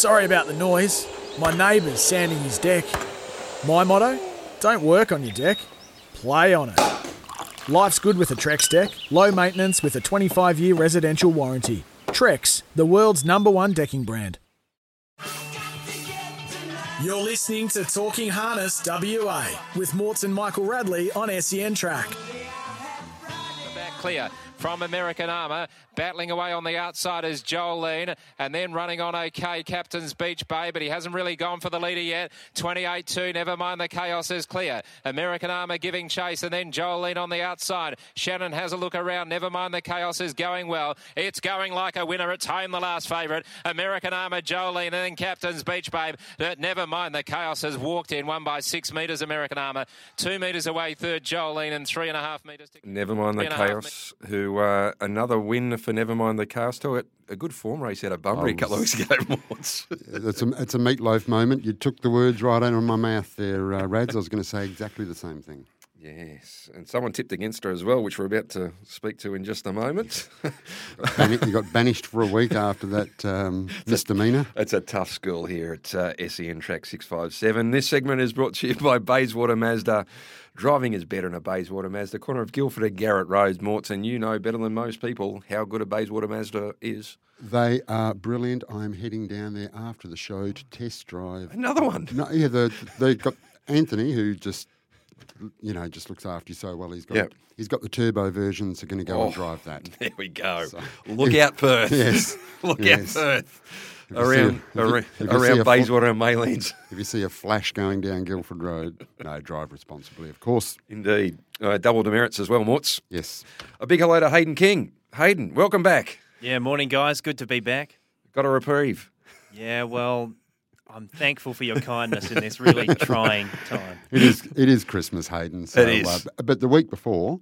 Sorry about the noise. My neighbour's sanding his deck. My motto? Don't work on your deck, play on it. Life's good with a Trex deck, low maintenance with a 25 year residential warranty. Trex, the world's number one decking brand. You're listening to Talking Harness WA with Morton Michael Radley on SEN Track. Clear from American Armour. Battling away on the outside is Jolene, and then running on okay, Captain's Beach Bay, but he hasn't really gone for the leader yet. 28 2, never mind the chaos is clear. American Armour giving chase, and then Jolene on the outside. Shannon has a look around, never mind the chaos is going well. It's going like a winner. It's home, the last favourite. American Armour, Jolene, and then Captain's Beach Babe. Never mind the chaos has walked in, one by six metres, American Armour. Two metres away, third Jolene, and three and a half metres. To- Never mind the chaos, who uh, another win for Never Mind the Chaos. It, a good form race out of Bunbury a couple of weeks ago, Morts. it's, a, it's a meatloaf moment. You took the words right out of my mouth there, uh, Rads. I was going to say exactly the same thing. Yes, and someone tipped against her as well, which we're about to speak to in just a moment. you got banished for a week after that um, misdemeanour. It's a tough school here at uh, SEN Track 657. This segment is brought to you by Bayswater Mazda. Driving is better in a Bayswater Mazda. Corner of Guildford and Garratt Roads, Morton. You know better than most people how good a Bayswater Mazda is. They are brilliant. I'm heading down there after the show to test drive. Another one? No, yeah, the, they've got Anthony, who just you know, just looks after you so well. He's got yep. he's got the turbo version, so going to go oh, and drive that. There we go. So, Look out, Perth. yes. Look yes. out, Perth. Around, a, around, around Bayswater and Maylands. If you see a flash going down Guildford Road, no, drive responsibly, of course. Indeed. Uh, double demerits as well, Morts. Yes. A big hello to Hayden King. Hayden, welcome back. Yeah, morning, guys. Good to be back. Got a reprieve. Yeah, well, I'm thankful for your kindness in this really trying time. It is. It is Christmas, Hayden. So, it is. Uh, but the week before,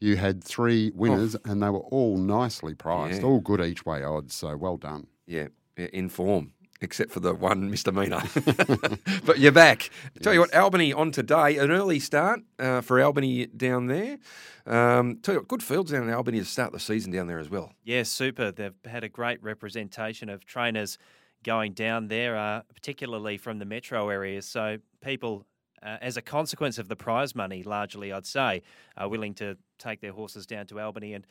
you had three winners, oh. and they were all nicely priced, yeah. all good each way odds. So well done. Yeah, in form. Except for the one misdemeanour. but you're back. Yes. Tell you what, Albany on today, an early start uh, for Albany down there. Um, tell you what, good fields down in Albany to start the season down there as well. Yeah, super. They've had a great representation of trainers going down there, uh, particularly from the metro areas. So people, uh, as a consequence of the prize money, largely I'd say, are willing to take their horses down to Albany and.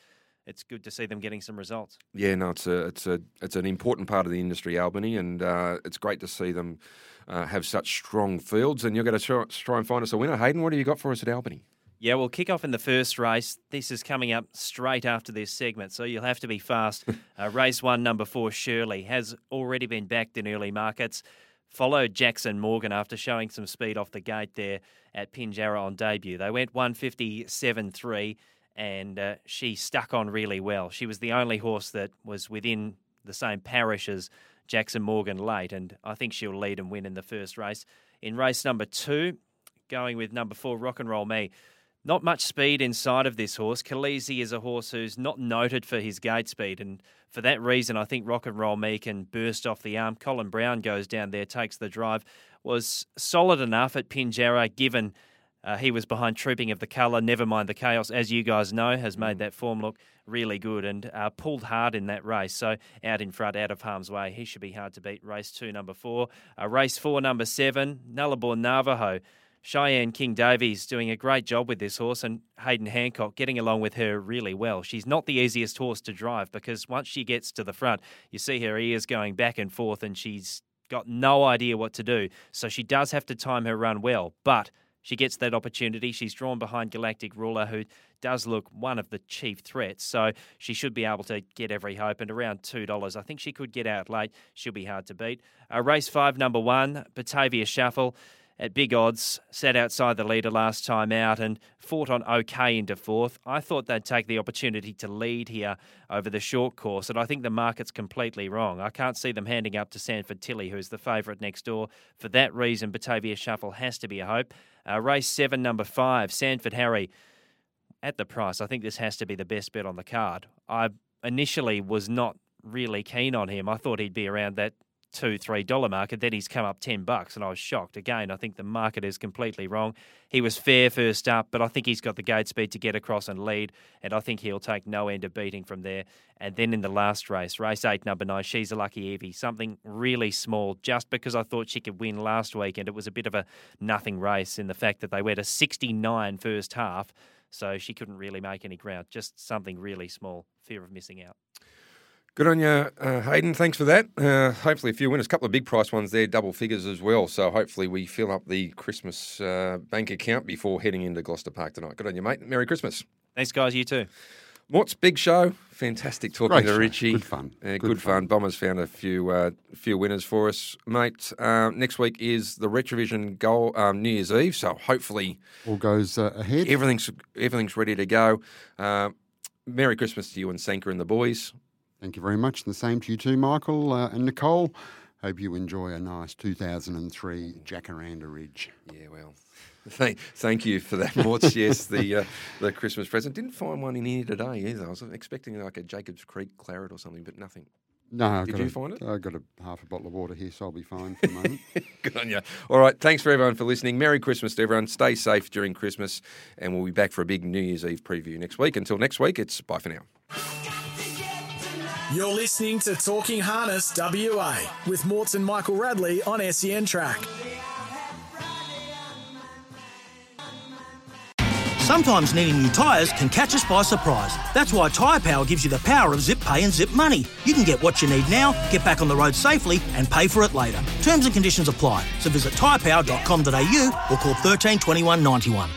It's good to see them getting some results. Yeah, no, it's a it's a it's an important part of the industry, Albany, and uh, it's great to see them uh, have such strong fields. And you're going to try, try and find us a winner, Hayden. What have you got for us at Albany? Yeah, we'll kick off in the first race. This is coming up straight after this segment, so you'll have to be fast. uh, race one, number four, Shirley, has already been backed in early markets. Followed Jackson Morgan after showing some speed off the gate there at Pinjarra on debut. They went 157.3 and uh, she stuck on really well. She was the only horse that was within the same parish as Jackson Morgan late, and I think she'll lead and win in the first race. In race number two, going with number four, Rock and Roll Me. Not much speed inside of this horse. Khaleesi is a horse who's not noted for his gate speed, and for that reason, I think Rock and Roll Me can burst off the arm. Colin Brown goes down there, takes the drive, was solid enough at Pinjarra, given uh, he was behind Trooping of the Colour. Never mind the chaos, as you guys know, has made mm. that form look really good and uh, pulled hard in that race. So out in front, out of harm's way, he should be hard to beat. Race two, number four. Uh, race four, number seven, Nullarbor Navajo. Cheyenne King Davies doing a great job with this horse, and Hayden Hancock getting along with her really well. She's not the easiest horse to drive because once she gets to the front, you see her ears going back and forth, and she's got no idea what to do. So she does have to time her run well, but she gets that opportunity. She's drawn behind Galactic Ruler, who does look one of the chief threats. So she should be able to get every hope. And around $2, I think she could get out late. She'll be hard to beat. Uh, race five, number one, Batavia Shuffle at big odds, sat outside the leader last time out and fought on okay into fourth. I thought they'd take the opportunity to lead here over the short course, and I think the market's completely wrong. I can't see them handing up to Sanford Tilly, who's the favourite next door. For that reason, Batavia Shuffle has to be a hope. Uh, race seven, number five, Sanford Harry. At the price, I think this has to be the best bet on the card. I initially was not really keen on him. I thought he'd be around that two, three dollar market. Then he's come up ten bucks, and I was shocked. Again, I think the market is completely wrong. He was fair first up, but I think he's got the gate speed to get across and lead, and I think he'll take no end of beating from there. And then in the last race, race eight, number nine, she's a lucky Evie, something really small, just because I thought she could win last week, and it was a bit of a nothing race in the fact that they went a 69 first half, so she couldn't really make any ground. Just something really small, fear of missing out. Good on you, uh, Hayden. Thanks for that. Uh, hopefully, a few winners. A couple of big price ones there, double figures as well. So hopefully, we fill up the Christmas uh, bank account before heading into Gloucester Park tonight. Good on you, mate. Merry Christmas. Thanks, guys. You too. Mort's big show. Fantastic talking Great to show. Richie. Good fun. good, Good fun. fun. Bombers found a few uh, few winners for us, mate. Uh, next week is the Retravision goal um, New Year's Eve. So hopefully All goes uh, ahead. everything's everything's ready to go. Uh, Merry Christmas to you and Sanka and the boys. Thank you very much. And the same to you too, Michael uh, and Nicole. Hope you enjoy a nice 2003 Jacaranda Ridge. Yeah, well, thank, thank you for that, Morts. yes, the uh, the Christmas present. Didn't find one in here today either. I was expecting like a Jacobs Creek claret or something, but nothing. No, I've Did you a- find it? I've got a half a bottle of water here, so I'll be fine for the moment. Good on you. All right, thanks for everyone for listening. Merry Christmas to everyone. Stay safe during Christmas, and we'll be back for a big New Year's Eve preview next week. Until next week, it's bye for now. You're listening to Talking Harness WA with Morts and Michael Radley on SEN Track. Sometimes needing new tyres can catch us by surprise. That's why Tyre Power gives you the power of zip pay and zip money. You can get what you need now, get back on the road safely, and pay for it later. Terms and conditions apply. So visit tyrepower.com.au or call 13 21 91.